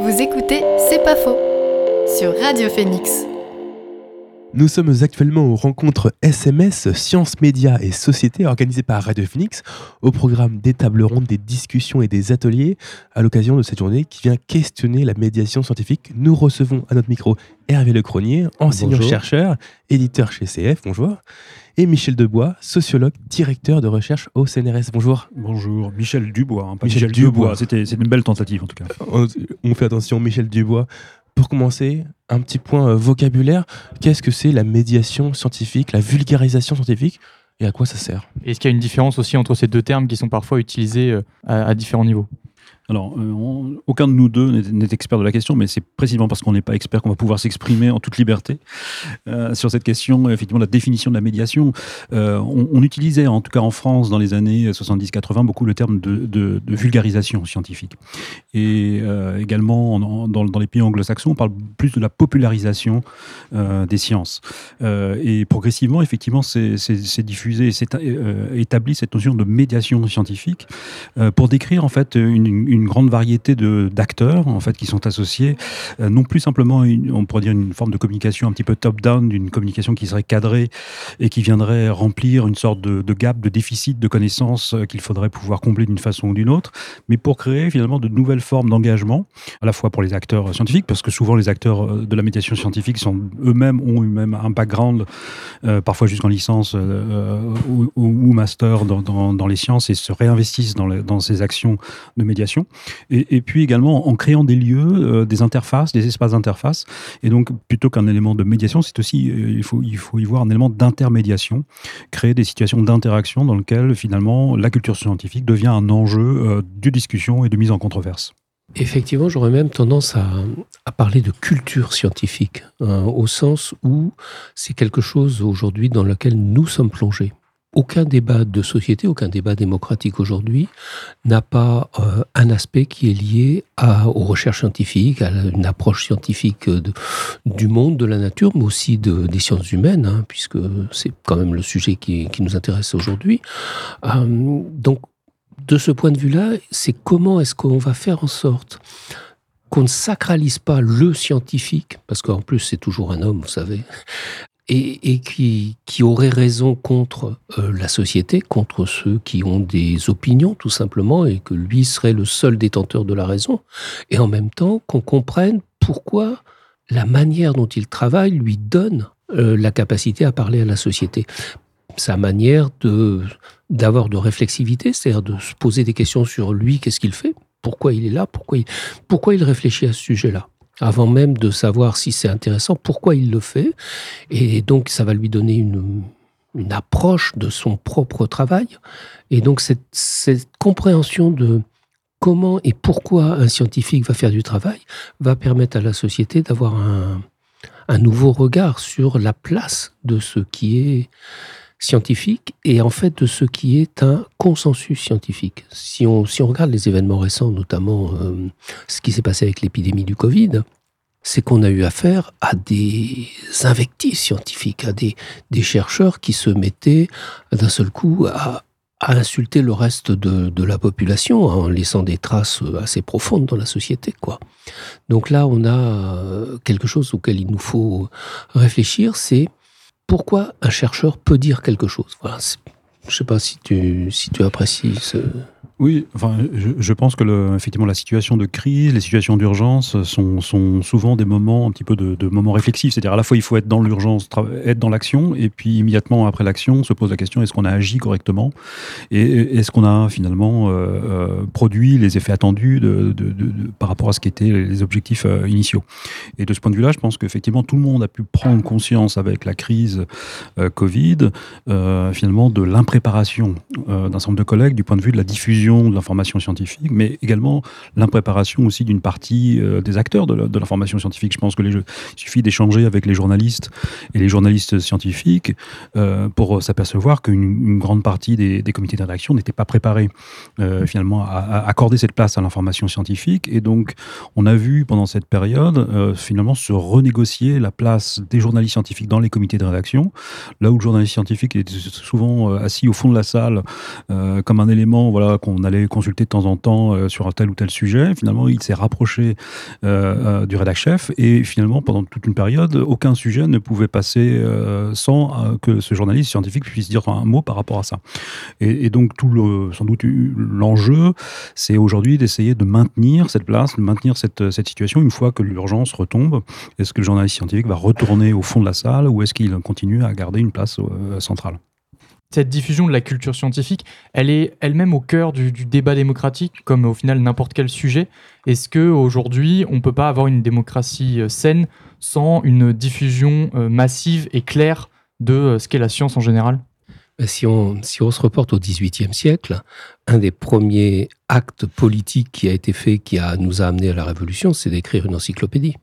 Vous écoutez C'est pas faux sur Radio Phoenix. Nous sommes actuellement aux rencontres SMS Sciences, Médias et Société organisées par Radio Phoenix au programme des tables rondes, des discussions et des ateliers à l'occasion de cette journée qui vient questionner la médiation scientifique. Nous recevons à notre micro Hervé Lecronier, enseignant-chercheur, éditeur chez CF, bonjour, et Michel Debois, sociologue, directeur de recherche au CNRS, bonjour. Bonjour, Michel Dubois, hein, pas Michel, Dubois. C'était une belle tentative en tout cas. On fait attention, Michel Dubois, pour commencer, un petit point euh, vocabulaire. Qu'est-ce que c'est la médiation scientifique, la vulgarisation scientifique et à quoi ça sert? Est-ce qu'il y a une différence aussi entre ces deux termes qui sont parfois utilisés euh, à différents niveaux? Alors, euh, aucun de nous deux n'est expert de la question, mais c'est précisément parce qu'on n'est pas expert qu'on va pouvoir s'exprimer en toute liberté euh, sur cette question, effectivement, la définition de la médiation. Euh, on, utilisait, en tout cas en France, dans les années 70-80, beaucoup le terme de, vulgarisation scientifique. Et également, dans, les pays anglo-saxons, on parle plus de la popularisation des sciences. et progressivement, effectivement, c'est diffusé, c'est établi cette notion de médiation scientifique pour décrire, en fait, une grande variété d'acteurs en fait qui sont associés, euh, non plus simplement, on pourrait dire une forme de communication un petit peu top-down, d'une communication qui serait cadrée et qui viendrait remplir une sorte de, gap, de déficit de connaissances euh, qu'il faudrait pouvoir combler d'une façon ou d'une autre, mais pour créer finalement de nouvelles formes d'engagement, à la fois pour les acteurs scientifiques, parce que souvent les acteurs euh, de la médiation scientifique sont eux-mêmes ont eux-mêmes un background, parfois jusqu'en licence ou, master dans, dans, les sciences et se réinvestissent dans, dans ces actions de médiation. Et, puis également en créant des lieux, euh, des interfaces, des espaces d'interface. Et donc, plutôt qu'un élément de médiation, c'est aussi, euh, il, faut, il faut y voir un élément d'intermédiation, créer des situations d'interaction dans lesquelles finalement la culture scientifique devient un enjeu euh, de discussion et de mise en controverse. Effectivement, j'aurais même tendance à, parler de culture scientifique, hein, au sens où c'est quelque chose aujourd'hui dans lequel nous sommes plongés aucun débat de société, aucun débat démocratique aujourd'hui n'a pas euh, un aspect qui est lié aux recherches scientifiques, à une approche scientifique du monde, de la nature, mais aussi des sciences humaines, hein, puisque c'est quand même le sujet qui, nous intéresse aujourd'hui. Euh, donc, de ce point de vue-là, c'est comment est-ce qu'on va faire en sorte qu'on ne sacralise pas le scientifique, parce qu'en plus c'est toujours un homme, vous savez, et, qui, aurait raison contre euh, la société, contre ceux qui ont des opinions tout simplement, et que lui serait le seul détenteur de la raison, et en même temps qu'on comprenne pourquoi la manière dont il travaille lui donne euh, la capacité à parler à la société. Sa manière de d'avoir de réflexivité, c'est-à-dire de se poser des questions sur lui, qu'est-ce qu'il fait, pourquoi il est là, pourquoi il, pourquoi il réfléchit à ce sujet-là avant même de savoir si c'est intéressant, pourquoi il le fait. Et donc, ça va lui donner une, approche de son propre travail. Et donc, cette, compréhension de comment et pourquoi un scientifique va faire du travail va permettre à la société d'avoir un, nouveau regard sur la place de ce qui est scientifique et en fait de ce qui est un consensus scientifique. Si on, si on regarde les événements récents, notamment euh, ce qui s'est passé avec l'épidémie du Covid, c'est qu'on a eu affaire à des invectives scientifiques, à des, des chercheurs qui se mettaient d'un seul coup à, à insulter le reste de, de, la population en laissant des traces assez profondes dans la société. Donc là, on a euh, quelque chose auquel il nous faut réfléchir, c'est pourquoi un chercheur peut dire quelque chose? Voilà, je ne sais pas si tu, si tu apprécies ce... Oui, enfin, je, pense que le, effectivement la situation de crise, les situations d'urgence sont, sont, souvent des moments un petit peu de, moments réflexifs. C'est-à-dire à la fois il faut être dans l'urgence, être dans l'action, et puis immédiatement après l'action se pose la question est-ce qu'on a agi correctement? Et est-ce qu'on a finalement euh, euh, produit les effets attendus par rapport à ce qui étaient les objectifs euh, initiaux? Et de ce point de vue-là, je pense qu'effectivement tout le monde a pu prendre conscience avec la crise Covid finalement de l'impréparation d'un certain nombre de collègues du point de vue de la diffusion de l'information scientifique, mais également l'impréparation aussi d'une partie euh, des acteurs de l'information scientifique. Je pense que il suffit d'échanger avec les journalistes et les journalistes scientifiques euh, pour s'apercevoir qu'une grande partie des, comités de rédaction n'étaient pas préparés euh, finalement à, accorder cette place à l'information scientifique. Et donc, on a vu pendant cette période finalement se renégocier la place des journalistes scientifiques dans les comités de rédaction, là où le journaliste scientifique est souvent assis au fond de la salle comme un élément voilà qu'on on allait consulter de temps en temps euh, sur un tel ou tel sujet. Finalement, il s'est rapproché euh, du rédac chef et finalement, pendant toute une période, aucun sujet ne pouvait passer sans que ce journaliste scientifique puisse dire un mot par rapport à ça. Et, donc, tout le, sans doute l'enjeu, c'est aujourd'hui d'essayer de maintenir cette place, de maintenir cette situation une fois que l'urgence retombe. Est-ce que le journaliste scientifique va retourner au fond de la salle ou est-ce qu'il continue à garder une place centrale? Cette diffusion de la culture scientifique, elle est elle-même au cœur du, débat démocratique, comme au final n'importe quel sujet. Est-ce qu'aujourd'hui, on ne peut pas avoir une démocratie euh, saine sans une diffusion euh, massive et claire de euh, ce qu'est la science en général? Ben, si on, si on se reporte au XVIIIe siècle, un des premiers actes politiques qui a été fait, qui a, nous a amené à la Révolution, c'est d'écrire une encyclopédie.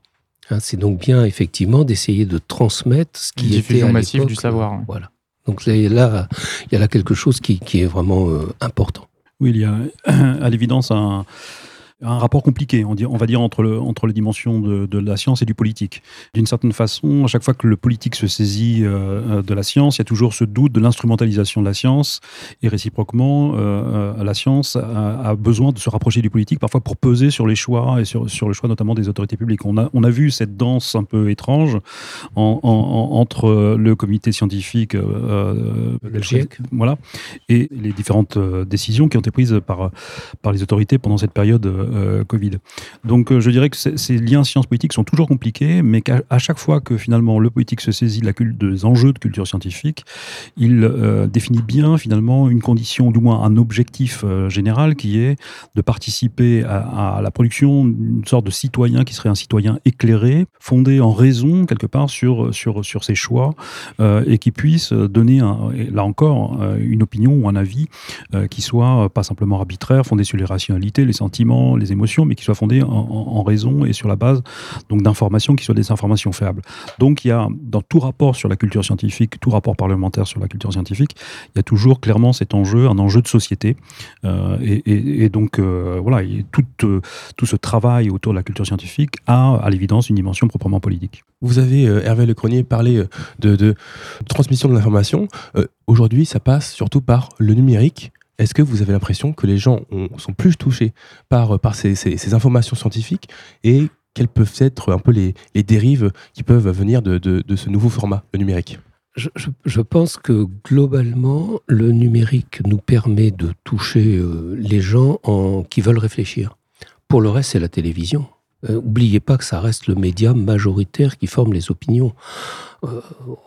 Hein, c'est donc bien effectivement d'essayer de transmettre ce qui une diffusion massive du savoir. Voilà. Donc là, il y a là quelque chose qui, est vraiment euh, important. Oui, il y a à l'évidence un, un rapport compliqué, on, dit, on va dire, entre, le, entre les dimensions de, de la science et du politique. D'une certaine façon, à chaque fois que le politique se saisit euh, de la science, il y a toujours ce doute de l'instrumentalisation de la science, et réciproquement, euh, euh, la science a, besoin de se rapprocher du politique, parfois pour peser sur les choix, et sur, sur le choix notamment des autorités publiques. On a, on a vu cette danse un peu étrange en, entre le comité scientifique euh, voilà, et les différentes décisions qui ont été prises par, par les autorités pendant cette période euh, Covid. Donc euh, je dirais que ces liens sciences-politiques sont toujours compliqués, mais qu'à chaque fois que finalement le politique se saisit de la des enjeux de culture scientifique, il euh, définit bien finalement une condition, du moins un objectif général qui est de participer à, la production d'une sorte de citoyen qui serait un citoyen éclairé, fondé en raison quelque part sur, sur, sur ses choix et qui puisse donner, là encore, une opinion ou un avis qui soit pas simplement arbitraire, fondé sur les rationalités, les sentiments, les émotions, mais qui soient fondées en, raison et sur la base donc d'informations qui soient des informations fiables. Donc il y a dans tout rapport sur la culture scientifique, tout rapport parlementaire sur la culture scientifique, il y a toujours clairement cet enjeu, un enjeu de société. Euh, et, donc euh, voilà, tout, euh, tout ce travail autour de la culture scientifique a à l'évidence une dimension proprement politique. Vous avez, Hervé Lecronier, parlé de, de transmission de l'information. Aujourd'hui, ça passe surtout par le numérique. Est-ce que vous avez l'impression que les gens sont plus touchés par, par ces, informations scientifiques et quelles peuvent être un peu les, dérives qui peuvent venir de, ce nouveau format, le numérique? Je, pense que globalement, le numérique nous permet de toucher euh, les gens en, qui veulent réfléchir. Pour le reste, c'est la télévision. Euh, oubliez pas que ça reste le média majoritaire qui forme les opinions. Euh,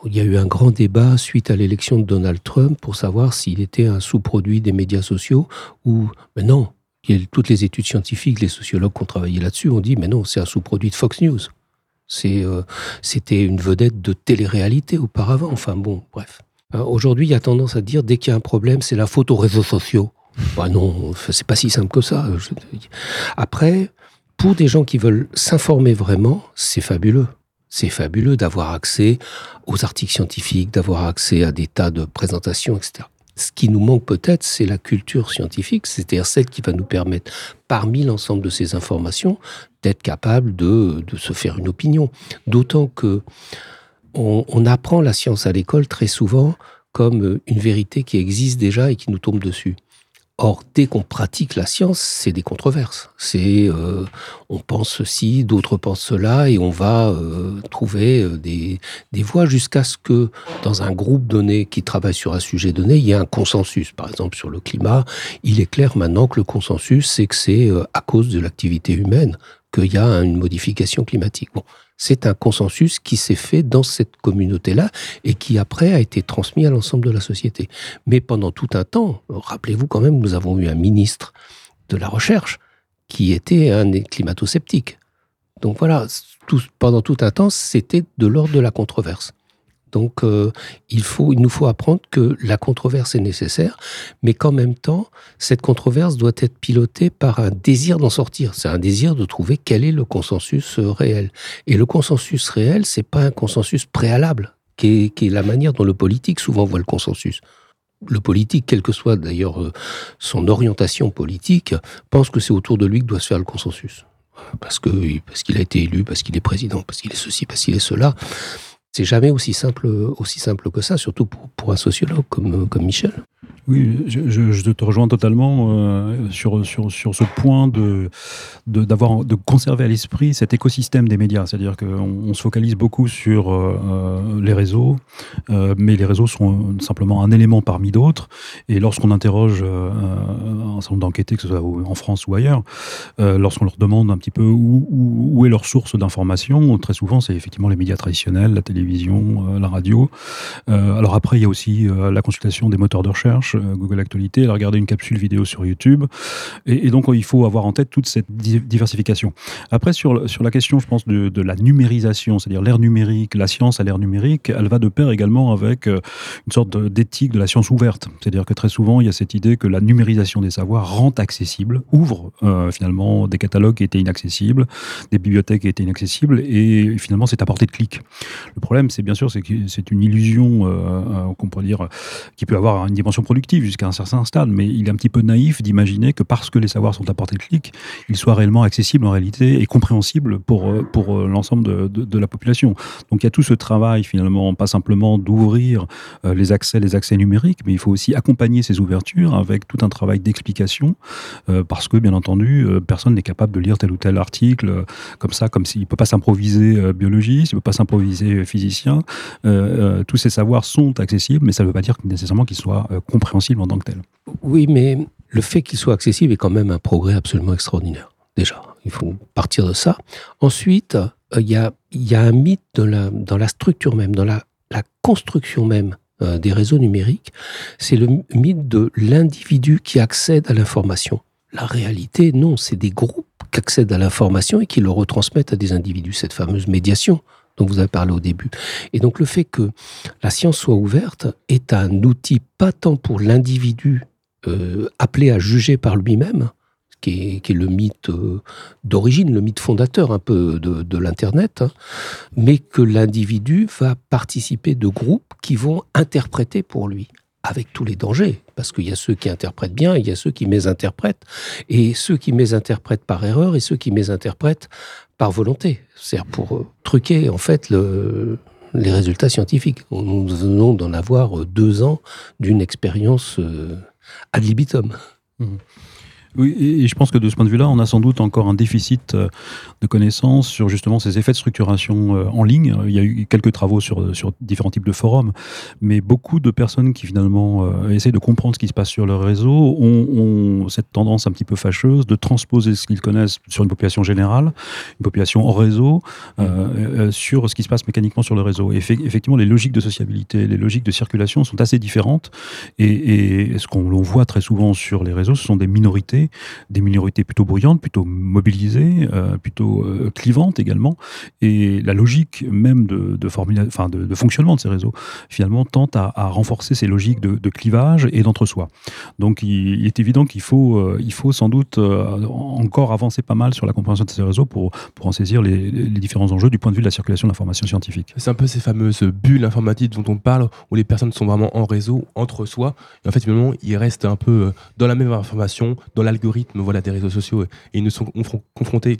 il y a eu un grand débat suite à l'élection de Donald Trump pour savoir s'il était un sous-produit des médias sociaux ou mais non. Toutes les études scientifiques, les sociologues qui ont travaillé là-dessus ont dit mais non, c'est un sous-produit de Fox News. Euh, c'était une vedette de télé-réalité auparavant. Enfin bon, bref. Aujourd'hui, il y a tendance à dire dès qu'il y a un problème, c'est la faute aux réseaux sociaux. Bah non, c'est pas si simple que ça. Après, pour des gens qui veulent s'informer vraiment, c'est fabuleux. C'est fabuleux d'avoir accès aux articles scientifiques, d'avoir accès à des tas de présentations, etc. Ce qui nous manque peut-être, c'est la culture scientifique, c'est-à-dire celle qui va nous permettre, parmi l'ensemble de ces informations, d'être capable de, se faire une opinion. D'autant que on apprend la science à l'école très souvent comme une vérité qui existe déjà et qui nous tombe dessus. Or, dès qu'on pratique la science, c'est des controverses. C'est, euh, on pense ceci, d'autres pensent cela, et on va euh, trouver euh, des, des voies jusqu'à ce que, dans un groupe donné qui travaille sur un sujet donné, il y ait un consensus. Par exemple, sur le climat, il est clair maintenant que le consensus, c'est que c'est à cause de l'activité humaine qu'il y a une modification climatique. Bon, c'est un consensus qui s'est fait dans cette communauté-là et qui après a été transmis à l'ensemble de la société. Mais pendant tout un temps, rappelez-vous quand même, nous avons eu un ministre de la Recherche qui était un climato-sceptique. Donc voilà, pendant tout un temps, c'était de l'ordre de la controverse. Donc, euh, il, nous faut apprendre que la controverse est nécessaire, mais qu'en même temps, cette controverse doit être pilotée par un désir d'en sortir. C'est un désir de trouver quel est le consensus euh, réel. Et le consensus réel, c'est pas un consensus préalable, qui est, la manière dont le politique souvent voit le consensus le politique, quelle que soit d'ailleurs euh, son orientation politique, pense que c'est autour de lui que doit se faire le consensus. Parce qu'il a été élu, parce qu'il est président, parce qu'il est ceci, parce qu'il est cela. C'est jamais aussi simple, aussi simple que ça, surtout pour, pour un sociologue comme, comme Michel. Oui, je, te rejoins totalement euh, sur, sur, sur ce point de, de, de conserver à l'esprit cet écosystème des médias. C'est-à-dire qu'on on se focalise beaucoup sur euh, euh, les réseaux, mais les réseaux sont simplement un élément parmi d'autres. Et lorsqu'on interroge un certain nombre d'enquêtés, que ce soit en France ou ailleurs, lorsqu'on leur demande un petit peu où, où, est leur source d'information, très souvent c'est effectivement les médias traditionnels, la télévision, la radio. alors après, il y a aussi la consultation des moteurs de recherche euh, Google Actualité, regardé une capsule vidéo sur YouTube. Et, donc, il faut avoir en tête toute cette diversification. Après, sur, sur la question, je pense, de, de la numérisation, c'est-à-dire l'ère numérique, la science à l'ère numérique, elle va de pair également avec euh, une sorte d'éthique de la science ouverte. C'est-à-dire que très souvent, il y a cette idée que la numérisation des savoirs rend accessible, ouvre euh, finalement des catalogues qui étaient inaccessibles, des bibliothèques qui étaient inaccessibles, et finalement, c'est à portée de clic. Le problème, c'est bien sûr, c'est que c'est une illusion qu'on pourrait dire qui peut avoir une dimension productive jusqu'à un certain stade, mais il est un petit peu naïf d'imaginer que parce que les savoirs sont à portée de clic, ils soient réellement accessibles en réalité et compréhensibles pour, euh, euh, l'ensemble de, la population. Donc il y a tout ce travail finalement, pas simplement d'ouvrir euh, les accès, les accès numériques, mais il faut aussi accompagner ces ouvertures avec tout un travail d'explication, parce que bien entendu, personne n'est capable de lire tel ou tel article comme ça, comme s'il ne peut pas s'improviser biologiste, il ne peut pas s'improviser physicien. Tous ces savoirs sont accessibles, mais ça ne veut pas dire nécessairement qu'ils soient compréhensibles en tant que tel. Oui, mais le fait qu'il soit accessible est quand même un progrès absolument extraordinaire. Déjà, il faut partir de ça. Ensuite, euh, il y, a, un mythe dans la structure même, dans la, construction même euh, des réseaux numériques. C'est le mythe de l'individu qui accède à l'information. La réalité, non, c'est des groupes qui accèdent à l'information et qui le retransmettent à des individus, cette fameuse médiation dont vous avez parlé au début. Et donc le fait que la science soit ouverte est un outil pas tant pour l'individu euh, appelé à juger par lui-même, qui est, le mythe euh, d'origine, le mythe fondateur un peu de, l'Internet, hein, mais que l'individu va participer de groupes qui vont interpréter pour lui avec tous les dangers, parce qu'il y a ceux qui interprètent bien il y a ceux qui mésinterprètent, et ceux qui mésinterprètent par erreur et ceux qui mésinterprètent par volonté, c'est-à-dire pour euh, truquer en fait le, les résultats scientifiques. Nous venons d'en avoir euh, deux ans d'une expérience euh, ad libitum. Mmh. Oui, et je pense que de ce point de vue-là, on a sans doute encore un déficit euh, de connaissances sur justement ces effets de structuration euh, en ligne. Il y a eu quelques travaux sur, sur différents types de forums, mais beaucoup de personnes qui finalement euh, essaient de comprendre ce qui se passe sur leur réseau ont, cette tendance un petit peu fâcheuse de transposer ce qu'ils connaissent sur une population générale, une population en réseau, sur ce qui se passe mécaniquement sur le réseau. Et effectivement, les logiques de sociabilité, les logiques de circulation sont assez différentes, et ce qu'on voit très souvent sur les réseaux, ce sont des minorités des minorités plutôt bruyantes, plutôt mobilisées, euh, plutôt euh, clivantes également. Et la logique même de, fonctionnement de ces réseaux, finalement, tente à, renforcer ces logiques de, clivage et d'entre-soi. Donc il, est évident qu'il faut, euh, il faut sans doute encore avancer pas mal sur la compréhension de ces réseaux pour, pour en saisir les, différents enjeux du point de vue de la circulation de l'information scientifique. C'est un peu ces fameuses bulles informatiques dont on parle, où les personnes sont vraiment en réseau, entre soi, et en fait, finalement, ils restent un peu dans la même information, dans la l'algorithme voilà, des réseaux sociaux et ils ne sont confrontés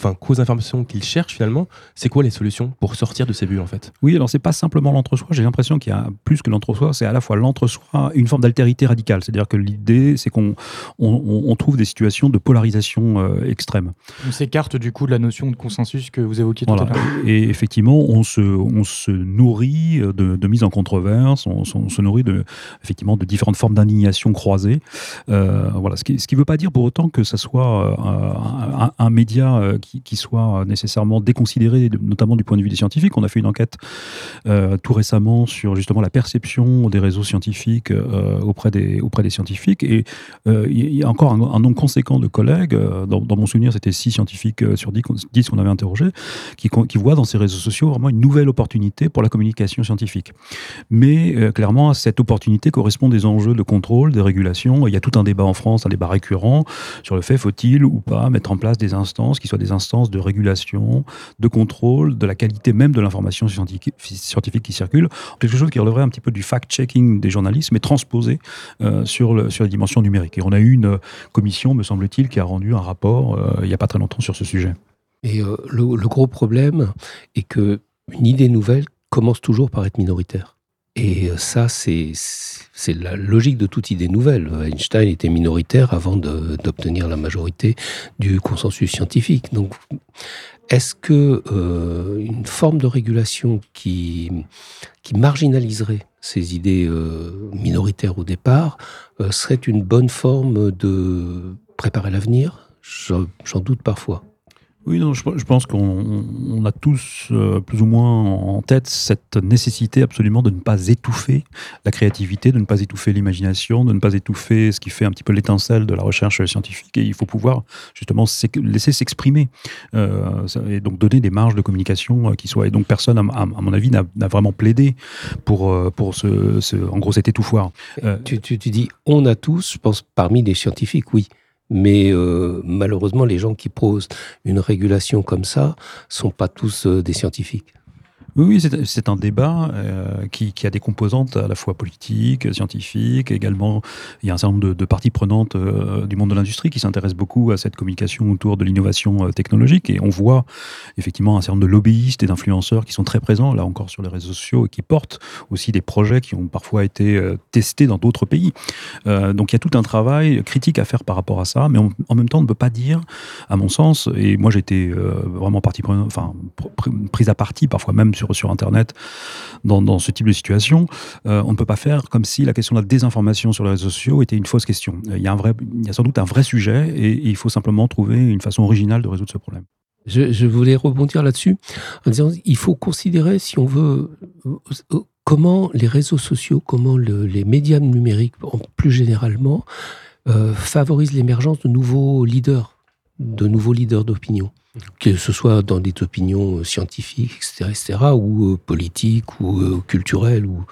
enfin, qu'aux informations qu'ils cherchent finalement, c'est quoi les solutions pour sortir de ces bulles en fait? Oui, alors c'est pas simplement l'entre-soi, j'ai l'impression qu'il y a plus que l'entre-soi, c'est à la fois l'entre-soi une forme d'altérité radicale, c'est-à-dire que l'idée c'est qu'on on, trouve des situations de polarisation euh, extrême. On s'écarte du coup de la notion de consensus que vous évoquiez tout à l'heure. Et effectivement, on se, on se nourrit de, de mise en controverse, on, se nourrit de, effectivement de différentes formes d'indignation croisées. Euh, voilà, ce qui ne veut pas dire pour autant que ça soit euh, un, un, média qui, soit nécessairement déconsidéré, notamment du point de vue des scientifiques. On a fait une enquête euh, tout récemment sur justement la perception des réseaux scientifiques euh, auprès, des, auprès des scientifiques. Et euh, il y a encore un, nombre conséquent de collègues, dans, mon souvenir c'était 6 scientifiques sur 10, qu'on avait interrogés, qui, qui voient dans ces réseaux sociaux vraiment une nouvelle opportunité pour la communication scientifique. Mais clairement, cette opportunité correspond des enjeux de contrôle, de régulation. Il y a tout un débat en France, un débat récurrent sur le fait faut-il ou pas mettre en place des instances qui soient des instances de régulation, de contrôle, de la qualité même de l'information scientifique, qui circule. Quelque chose qui relèverait un petit peu du fact-checking des journalistes, mais transposé euh, sur, sur les dimensions numériques. Et on a eu une commission, me semble-t-il, qui a rendu un rapport euh, il n'y a pas très longtemps sur ce sujet. Et euh, le, le, gros problème est que une idée nouvelle commence toujours par être minoritaire. Et ça, c'est la logique de toute idée nouvelle. Einstein était minoritaire avant d'obtenir la majorité du consensus scientifique. Donc, est-ce que euh, une forme de régulation qui, marginaliserait ces idées euh, minoritaires au départ euh, serait une bonne forme de préparer l'avenir? J'en doute parfois. Oui, non, je, pense qu'on a tous euh, plus ou moins en tête cette nécessité absolument de ne pas étouffer la créativité, de ne pas étouffer l'imagination, de ne pas étouffer ce qui fait un petit peu l'étincelle de la recherche scientifique. Et il faut pouvoir justement laisser s'exprimer euh, et donc donner des marges de communication euh, qui soient. Et donc personne, à, mon avis, n'a vraiment plaidé pour, pour ce, en gros cet étouffoir. Tu, tu, tu dis on a tous, je pense parmi les scientifiques, oui. Mais euh, malheureusement, les gens qui posent une régulation comme ça sont pas tous euh, des scientifiques. Oui, c'est un débat euh, qui, a des composantes à la fois politiques, scientifiques, également il y a un certain nombre de, parties prenantes euh, du monde de l'industrie qui s'intéressent beaucoup à cette communication autour de l'innovation euh, technologique et on voit effectivement un certain nombre de lobbyistes et d'influenceurs qui sont très présents là encore sur les réseaux sociaux et qui portent aussi des projets qui ont parfois été testés dans d'autres pays. donc il y a tout un travail critique à faire par rapport à ça, mais en même temps on ne peut pas dire, à mon sens, et moi été vraiment partie enfin prise à partie parfois même Internet dans, ce type de situation, euh, on ne peut pas faire comme si la question de la désinformation sur les réseaux sociaux était une fausse question. Euh, il y a, un vrai, il y a sans doute un vrai sujet et, il faut simplement trouver une façon originale de résoudre ce problème. Je, voulais rebondir là-dessus en disant il faut considérer, si on veut, euh, comment les réseaux sociaux, comment les médias numériques, plus généralement, favorisent l'émergence de nouveaux leaders, de nouveaux leaders d'opinion que ce soit dans des opinions scientifiques, etc., etc., ou euh, politiques, ou euh, culturelles, ou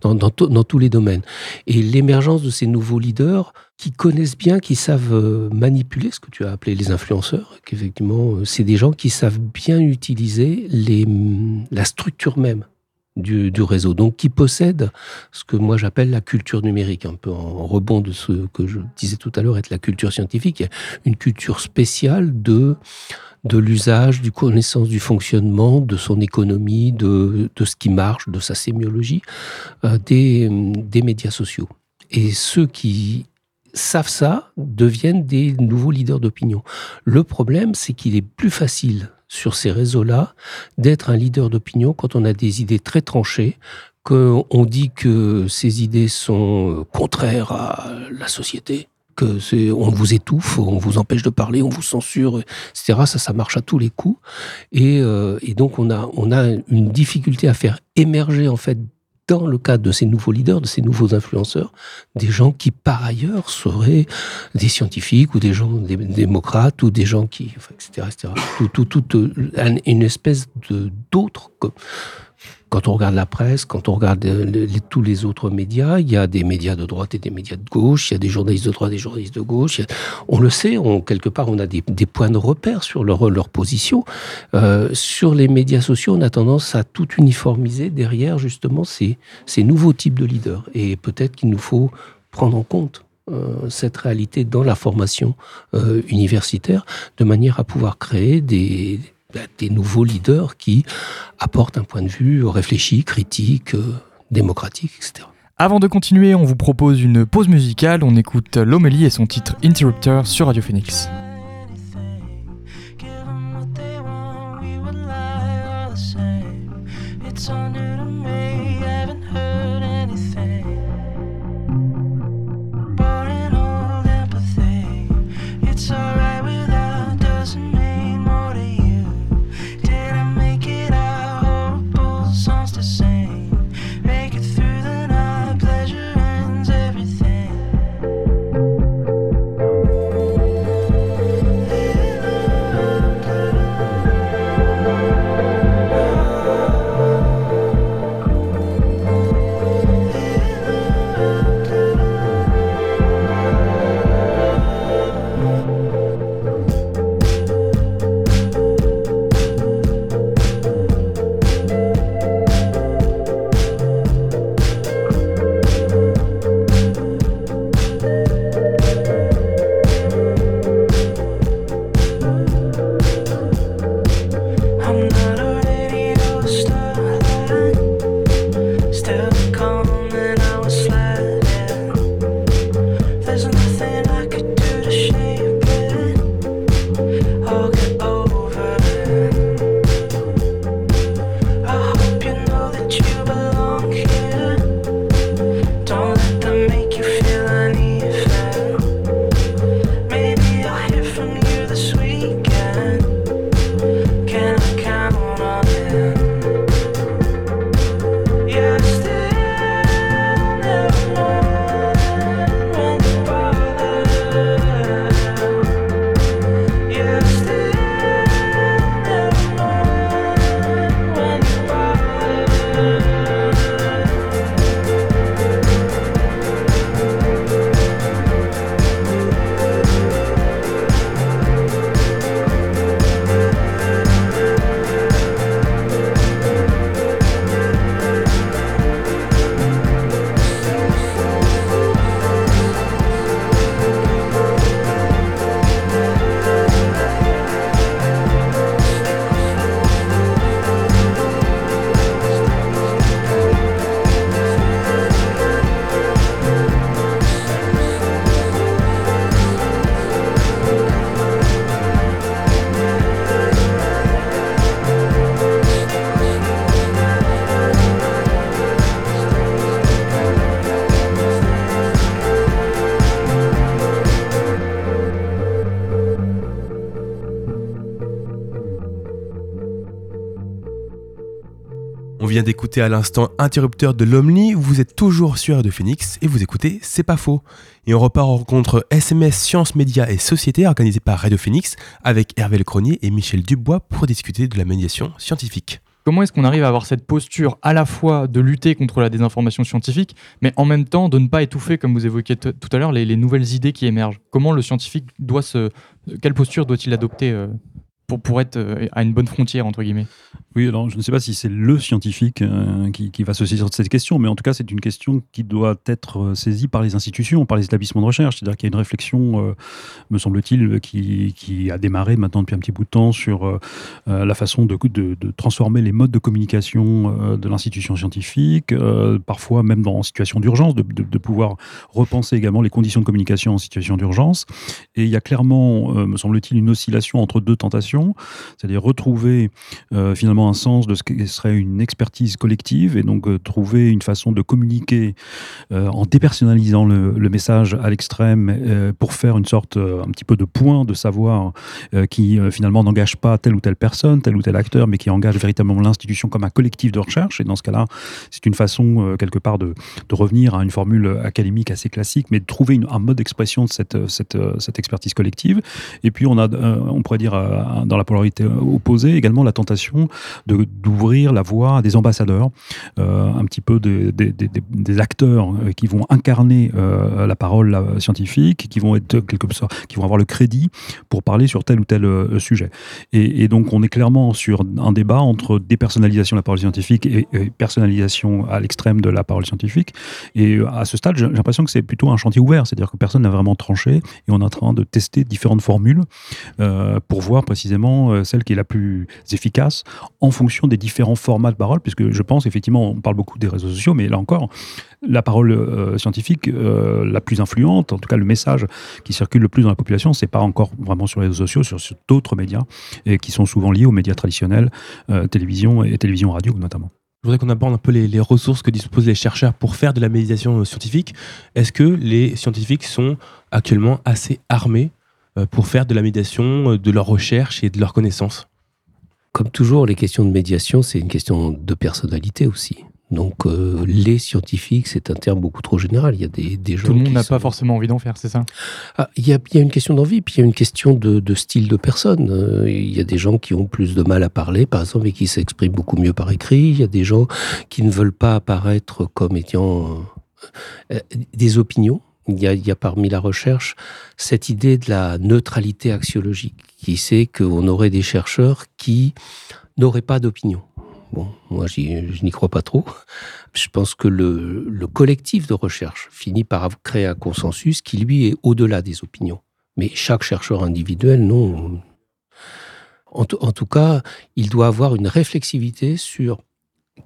dans, dans, tous les domaines. Et l'émergence de ces nouveaux leaders qui connaissent bien, qui savent euh, manipuler ce que tu as appelé les influenceurs, qu'effectivement, c'est des gens qui savent bien utiliser les, la structure même du, réseau, donc qui possèdent ce que moi j'appelle la culture numérique, un peu en rebond de ce que je disais tout à l'heure être la culture scientifique, une culture spéciale de de l'usage, du connaissance du fonctionnement, de son économie, de, de ce qui marche, de sa sémiologie, euh, des, des médias sociaux. Et ceux qui savent ça deviennent des nouveaux leaders d'opinion. Le problème, c'est qu'il est plus facile sur ces réseaux-là d'être un leader d'opinion quand on a des idées très tranchées, qu'on dit que ces idées sont contraires à la société, on vous étouffe, on vous empêche de parler, on vous censure, etc. Ça, ça marche à tous les coups. Et, euh, et donc, on a, on a une difficulté à faire émerger, en fait, dans le cadre de ces nouveaux leaders, de ces nouveaux influenceurs, des gens qui par ailleurs seraient des scientifiques ou des gens des démocrates ou des gens qui, etc., etc. Euh, une espèce de d'autres quand on regarde la presse, quand on regarde euh, tous les autres médias, il y a des médias de droite et des médias de gauche, il y a des journalistes de droite et des journalistes de gauche. on le sait, quelque part, on a des, points de repère sur leur, position. Euh, sur les médias sociaux, on a tendance à tout uniformiser derrière justement ces, nouveaux types de leaders. Et peut-être qu'il nous faut prendre en compte euh, cette réalité dans la formation universitaire, de manière à pouvoir créer des, des nouveaux leaders qui apportent un point de vue réfléchi, critique, euh, démocratique, etc. Avant de continuer, on vous propose une pause musicale. On écoute Lomélie et son titre Interrupter sur Radio Phoenix. D'écouter à l'instant Interrupteur de l'Omni, vous êtes toujours sur de Phoenix et vous écoutez C'est pas faux. Et on repart en rencontre SMS Sciences, Médias et Société organisée par Radio Phoenix avec Hervé Lecronier et Michel Dubois pour discuter de la médiation scientifique. Comment est-ce qu'on arrive à avoir cette posture à la fois de lutter contre la désinformation scientifique, mais en même temps de ne pas étouffer, comme vous évoquiez tout à l'heure, les, les, nouvelles idées qui émergent? Comment le scientifique doit se... Quelle posture doit-il adopter euh, pour, pour être euh, à une bonne frontière, entre guillemets Oui, alors je ne sais pas si c'est le scientifique euh, qui, qui, va se saisir de cette question, mais en tout cas, c'est une question qui doit être euh, saisie par les institutions, par les établissements de recherche. C'est-à-dire qu'il y a une réflexion, me semble-t-il, qui, qui, a démarré maintenant depuis un petit bout de temps sur la façon de, de, de, transformer les modes de communication de l'institution scientifique, parfois même dans en situation d'urgence, de, de, pouvoir repenser également les conditions de communication en situation d'urgence. Et il y a clairement, me semble-t-il, une oscillation entre deux tentations, c'est-à-dire retrouver euh, finalement un sens de ce qui serait une expertise collective et donc euh, trouver une façon de communiquer euh, en dépersonnalisant le, message à l'extrême pour faire une sorte un petit peu de point de savoir qui finalement n'engage pas telle ou telle personne, tel ou tel acteur, mais qui engage véritablement l'institution comme un collectif de recherche. Et dans ce cas-là, c'est une façon quelque part de, de, revenir à une formule académique assez classique, mais de trouver une, un mode d'expression de cette, cette, cette, expertise collective. Et puis on a, on pourrait dire dans la polarité opposée également la tentation d'ouvrir la voie à des ambassadeurs, euh, un petit peu des, des, des, acteurs euh, qui vont incarner euh, la parole scientifique, qui vont être quelque sorte, qui vont avoir le crédit pour parler sur tel ou tel euh, sujet. Et, donc on est clairement sur un débat entre dépersonnalisation de la parole scientifique et, personnalisation à l'extrême de la parole scientifique. Et à ce stade, j'ai l'impression que c'est plutôt un chantier ouvert, c'est-à-dire que personne n'a vraiment tranché et on est en train de tester différentes formules euh, pour voir précisément celle qui est la plus efficace en fonction des différents formats de parole, puisque je pense effectivement, on parle beaucoup des réseaux sociaux, mais là encore, la parole euh, scientifique euh, la plus influente, en tout cas le message qui circule le plus dans la population, c'est pas encore vraiment sur les réseaux sociaux, sur, d'autres médias, et qui sont souvent liés aux médias traditionnels, euh, télévision et télévision radio notamment. Je voudrais qu'on aborde un peu les, les, ressources que disposent les chercheurs pour faire de la médiation scientifique. Est-ce que les scientifiques sont actuellement assez armés pour faire de la médiation, de leur recherche et de leurs connaissances comme toujours, les questions de médiation, c'est une question de personnalité aussi. Donc, euh, les scientifiques, c'est un terme beaucoup trop général. Il y a des, des gens. Tout le monde n'a sont... pas forcément envie d'en faire, c'est ça? Ah, il, y a, il y a une question d'envie, puis il y a une question de, de style de personne. Euh, il y a des gens qui ont plus de mal à parler, par exemple, et qui s'expriment beaucoup mieux par écrit. Il y a des gens qui ne veulent pas apparaître comme étant euh, des opinions. Il y, a, parmi la recherche cette idée de la neutralité axiologique, qui sait qu'on aurait des chercheurs qui n'auraient pas d'opinion. Bon, moi, je n'y crois pas trop. Je pense que le, le, collectif de recherche finit par créer un consensus qui, lui, est au-delà des opinions. Mais chaque chercheur individuel, non. En tout cas, il doit avoir une réflexivité sur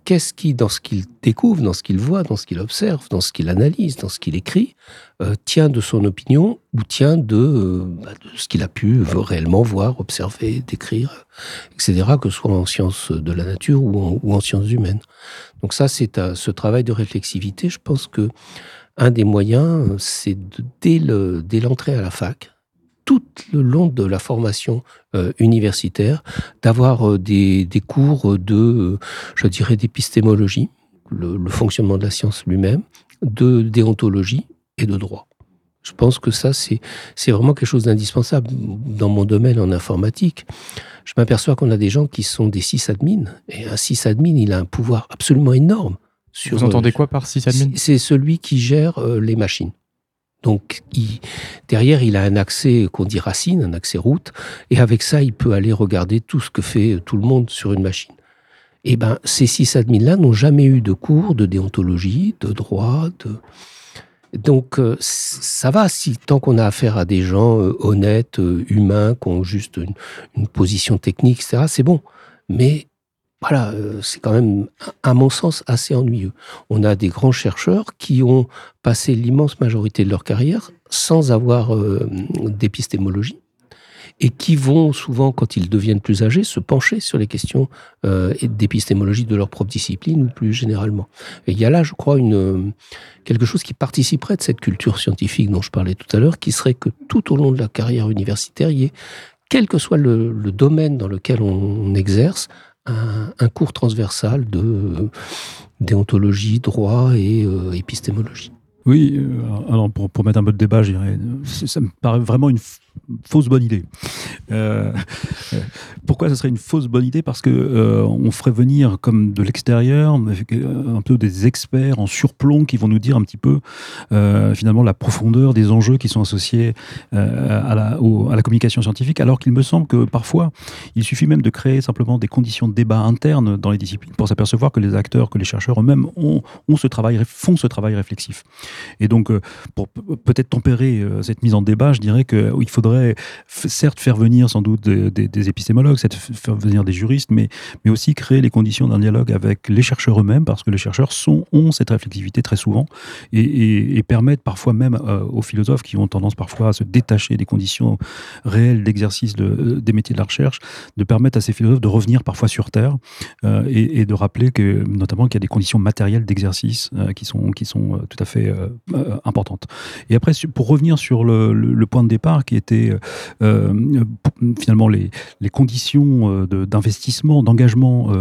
qu'est-ce qui, dans ce qu'il découvre, dans ce qu'il voit, dans ce qu'il observe, dans ce qu'il analyse, dans ce qu'il écrit, euh, tient de son opinion ou tient de, euh, bah, de ce qu'il a pu réellement voir, observer, décrire, etc., que ce soit en sciences de la nature ou en, sciences humaines. Donc ça, c'est ce travail de réflexivité. Je pense que un des moyens, c'est dès l'entrée à la fac, tout le long de la formation euh, universitaire, d'avoir euh, des, des, cours de, euh, je dirais, d'épistémologie, le, le, fonctionnement de la science lui-même, de déontologie et de droit. Je pense que ça, c'est vraiment quelque chose d'indispensable. Dans mon domaine en informatique, je m'aperçois qu'on a des gens qui sont des sysadmins, et un sysadmin, il a un pouvoir absolument énorme. Sur, Vous entendez quoi par sysadmin? C'est celui qui gère euh, les machines. Donc derrière, il a un accès qu'on dit racine, un accès route, et avec ça, il peut aller regarder tout ce que fait tout le monde sur une machine. Et ben, ces six admins-là n'ont jamais eu de cours de déontologie, de droit, de... Donc euh, ça va si tant qu'on a affaire à des gens euh, honnêtes, euh, humains, qui ont juste une, une position technique, etc. C'est bon. Mais voilà, euh, c'est quand même, à mon sens, assez ennuyeux. On a des grands chercheurs qui ont passé l'immense majorité de leur carrière sans avoir euh, d'épistémologie et qui vont souvent, quand ils deviennent plus âgés, se pencher sur les questions euh, d'épistémologie de leur propre discipline ou plus généralement. Et il y a là, je crois, une, quelque chose qui participerait de cette culture scientifique dont je parlais tout à l'heure, qui serait que tout au long de la carrière universitaire, quel que soit le, domaine dans lequel on exerce, un, cours transversal de déontologie, droit et épistémologie. Oui, alors pour, pour, mettre un peu de débat, je dirais, ça me paraît vraiment une fausse bonne idée. Euh, euh, pourquoi ce serait une fausse bonne idée? Parce que euh, on ferait venir comme de l'extérieur un peu des experts en surplomb qui vont nous dire un petit peu finalement la profondeur des enjeux qui sont associés à, la, communication scientifique, alors qu'il me semble que parfois il suffit même de créer simplement des conditions de débat internes dans les disciplines pour s'apercevoir que les acteurs, que les chercheurs eux-mêmes ont, ce travail, font ce travail réflexif. Et donc pour peut-être tempérer cette mise en débat, je dirais qu'il faudrait certes faire venir sans doute des, épistémologues, faire venir des juristes, mais, mais aussi créer les conditions d'un dialogue avec les chercheurs eux-mêmes, parce que les chercheurs ont cette réflexivité très souvent et, permettent parfois même euh, aux philosophes qui ont tendance parfois à se détacher des conditions réelles d'exercice de, des métiers de la recherche, de permettre à ces philosophes de revenir parfois sur Terre euh, et, de rappeler que notamment qu'il y a des conditions matérielles d'exercice euh, qui sont, qui sont tout à fait importantes. Et après, pour revenir sur le point de départ qui était euh, euh, finalement les, conditions euh, d'investissement, d'engagement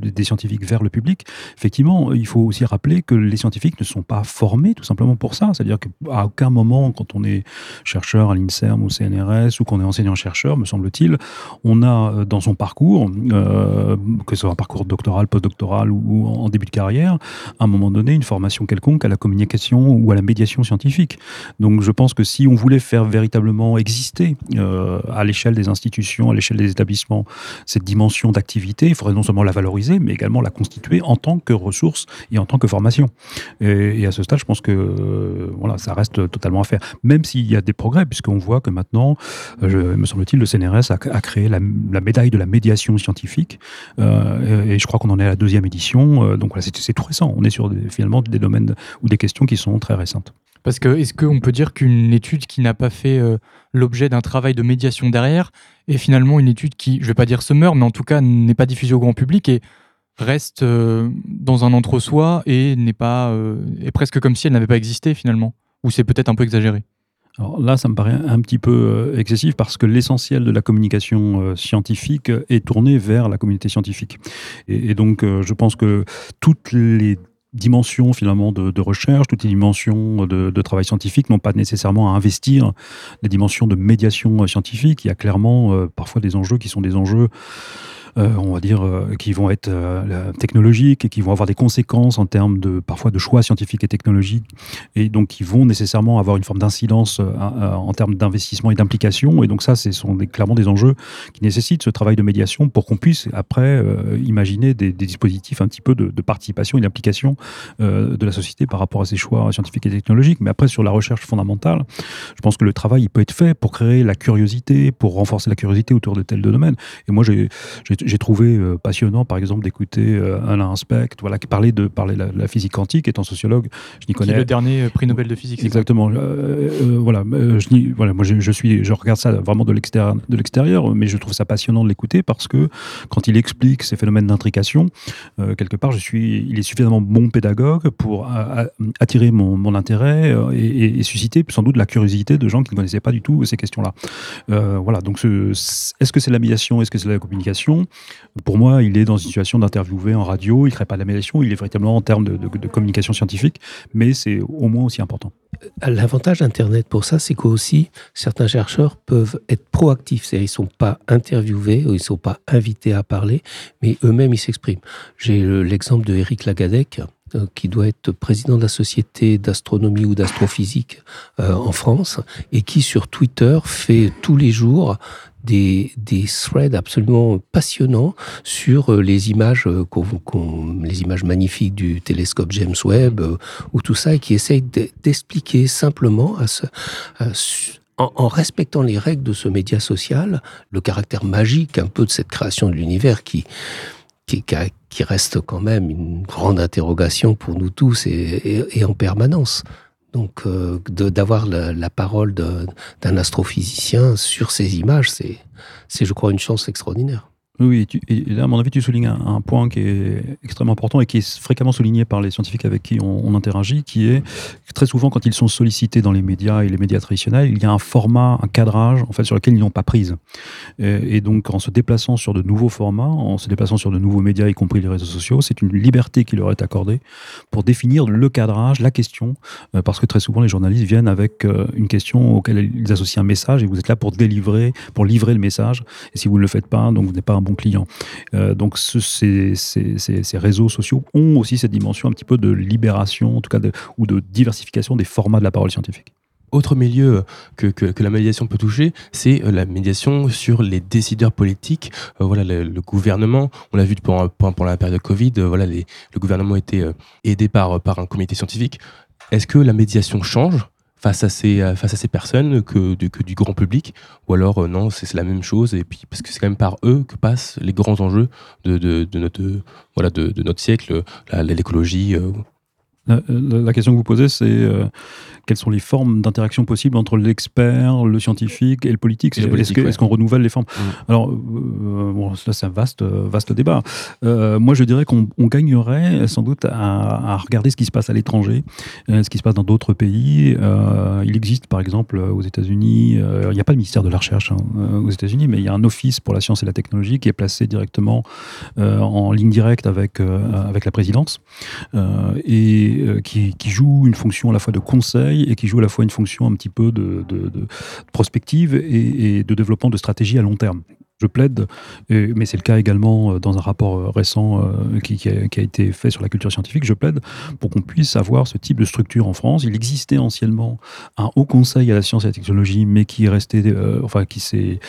des scientifiques vers le public, effectivement, il faut aussi rappeler que les scientifiques ne sont pas formés tout simplement pour ça. C'est-à-dire qu'à aucun moment, quand on est chercheur à l'INSERM ou au CNRS ou qu'on est enseignant-chercheur, me semble-t-il, on a dans son parcours, que ce soit un parcours doctoral, postdoctoral ou, en début de carrière, à un moment donné, une formation quelconque à la communication ou à la médiation scientifique. Donc je pense que si on voulait faire véritablement exister euh, à l'échelle des institutions, à l'échelle des établissements, cette dimension d'activité, il faudrait non seulement la valoriser, mais également la constituer en tant que ressource et en tant que formation. Et, à ce stade, je pense que euh, voilà, ça reste totalement à faire. Même s'il y a des progrès, puisqu'on voit que maintenant, euh, me semble-t-il, le CNRS a, créé la, médaille de la médiation scientifique, et je crois qu'on en est à la deuxième édition. donc voilà, c'est tout récent. On est sur finalement des domaines ou des questions qui sont très récentes. Parce que est-ce qu'on peut dire qu'une étude qui n'a pas fait euh, l'objet d'un travail de médiation derrière est finalement une étude qui, je ne vais pas dire se meurt, mais en tout cas n'est pas diffusée au grand public et reste euh, dans un entre-soi et n'est pas euh, est presque comme si elle n'avait pas existé finalement? Ou c'est peut-être un peu exagéré? Alors là, ça me paraît un petit peu excessif parce que l'essentiel de la communication scientifique est tourné vers la communauté scientifique. Et, et donc, je pense que toutes les dimensions finalement de, recherche, toutes les dimensions de, travail scientifique n'ont pas nécessairement à investir les dimensions de médiation scientifique. Il y a clairement euh, parfois des enjeux qui sont des enjeux euh, on va dire, euh, qui vont être euh, technologiques et qui vont avoir des conséquences en termes de parfois de choix scientifiques et technologiques, et donc qui vont nécessairement avoir une forme d'incidence en termes d'investissement et d'implication. Et donc ça, ce sont clairement des enjeux qui nécessitent ce travail de médiation pour qu'on puisse après imaginer des, dispositifs un petit peu de, participation et d'implication de la société par rapport à ces choix scientifiques et technologiques. Mais après, sur la recherche fondamentale, je pense que le travail il peut être fait pour créer la curiosité, pour renforcer la curiosité autour de tels domaines. Et moi, j'ai j'ai trouvé euh, passionnant, par exemple, d'écouter euh, Alain Specht, voilà, qui parlait de parler la, physique quantique, étant sociologue, je n'y connais. Qui est le dernier prix Nobel de physique. Exactement. Euh, voilà, je, voilà, moi je, suis, je regarde ça vraiment de l'extérieur, de l'extérieur, mais je trouve ça passionnant de l'écouter parce que quand il explique ces phénomènes d'intrication, quelque part, je suis, il est suffisamment bon pédagogue pour attirer mon, mon intérêt et, susciter sans doute la curiosité de gens qui ne connaissaient pas du tout ces questions-là. voilà, donc est-ce que c'est la médiation, est-ce que c'est la communication? Pour moi, il est dans une situation d'interviewer en radio, il ne crée pas médiation, il est véritablement en termes de, communication scientifique, mais c'est au moins aussi important. L'avantage d'Internet pour ça, c'est qu'aussi, certains chercheurs peuvent être proactifs, c'est-à-dire ils ne sont pas interviewés, ils ne sont pas invités à parler, mais eux-mêmes, ils s'expriment. J'ai l'exemple de Eric Lagadec, euh, qui doit être président de la Société d'astronomie ou d'astrophysique euh, en France, et qui sur Twitter fait tous les jours des, des threads absolument passionnants sur euh, les images, les images magnifiques du télescope James Webb ou tout ça, et qui essaye d'expliquer simplement en, respectant les règles de ce média social, le caractère magique un peu de cette création de l'univers qui, qui, reste quand même une grande interrogation pour nous tous et, en permanence. Donc euh, d'avoir la, la, parole d'un astrophysicien sur ces images, c'est, je crois, une chance extraordinaire. Oui, et, là, à mon avis, tu soulignes un, point qui est extrêmement important et qui est fréquemment souligné par les scientifiques avec qui on, interagit, qui est très souvent, quand ils sont sollicités dans les médias et les médias traditionnels, il y a un format, un cadrage, en sur lequel ils n'ont pas prise. Et, donc, en se déplaçant sur de nouveaux formats, en se déplaçant sur de nouveaux médias, y compris les réseaux sociaux, c'est une liberté qui leur est accordée pour définir le cadrage, la question, euh, parce que très souvent, les journalistes viennent avec euh, une question auquel ils associent un message et vous êtes là pour délivrer, pour livrer le message. Et si vous ne le faites pas, donc vous n'êtes pas bon client. Euh, donc ces, réseaux sociaux ont aussi cette dimension un petit peu de libération, en tout cas, ou de diversification des formats de la parole scientifique. Autre milieu que, que, la médiation peut toucher, c'est euh, la médiation sur les décideurs politiques. Euh, voilà, le, gouvernement, on l'a vu pendant, pendant, la période de Covid, voilà, le gouvernement était aidé par, par un comité scientifique. Est-ce que la médiation change? Face à ces, euh, face à ces personnes que du, que du grand public Ou alors, euh, non, c'est la même chose, et puis, parce que c'est quand même par eux que passent les grands enjeux de, de, notre, voilà, de, notre siècle, l'écologie. Euh. La, question que vous posez, c'est quelles sont les formes d'interaction possibles entre l'expert, le scientifique et le politique Est-ce qu'on renouvelle les formes mm. Alors, euh, bon, là, c'est un vaste, vaste débat. Euh, moi, je dirais qu'on gagnerait sans doute à, regarder ce qui se passe à l'étranger, euh, ce qui se passe dans d'autres pays. il existe, par exemple, aux États-Unis, il n'y a pas de ministère de la Recherche hein, aux États-Unis, mais il y a un office pour la science et la technologie qui est placé directement en ligne directe avec, avec la présidence et qui, qui joue une fonction à la fois de conseil et qui joue à la fois une fonction un petit peu de, prospective et, de développement de stratégie à long terme je plaide, mais c'est le cas également euh, dans un rapport euh, récent euh, qui, a, été fait sur la culture scientifique, je plaide pour qu'on puisse avoir ce type de structure en France. Il existait anciennement un haut conseil à la science et à la technologie, mais qui enfin, qui s'est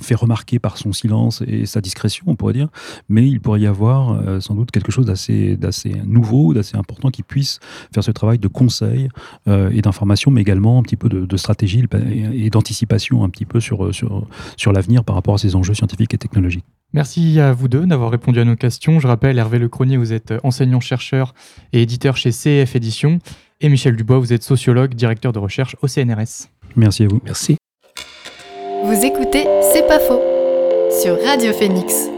fait remarquer par son silence et sa discrétion, on pourrait dire. Mais il pourrait y avoir sans doute quelque chose d'assez, nouveau, d'assez important qui puisse faire ce travail de conseil et d'information, mais également un petit peu de, stratégie et d'anticipation un petit peu sur, sur, sur l'avenir par rapport à ces enjeux scientifiques et technologiques. Merci à vous deux d'avoir répondu à nos questions. Je rappelle, Hervé Lecronier, vous êtes enseignant-chercheur et éditeur chez CF Éditions. Et Michel Dubois, vous êtes sociologue, directeur de recherche au CNRS. Merci à vous. Merci. Vous écoutez C'est pas faux sur Radio Phoenix.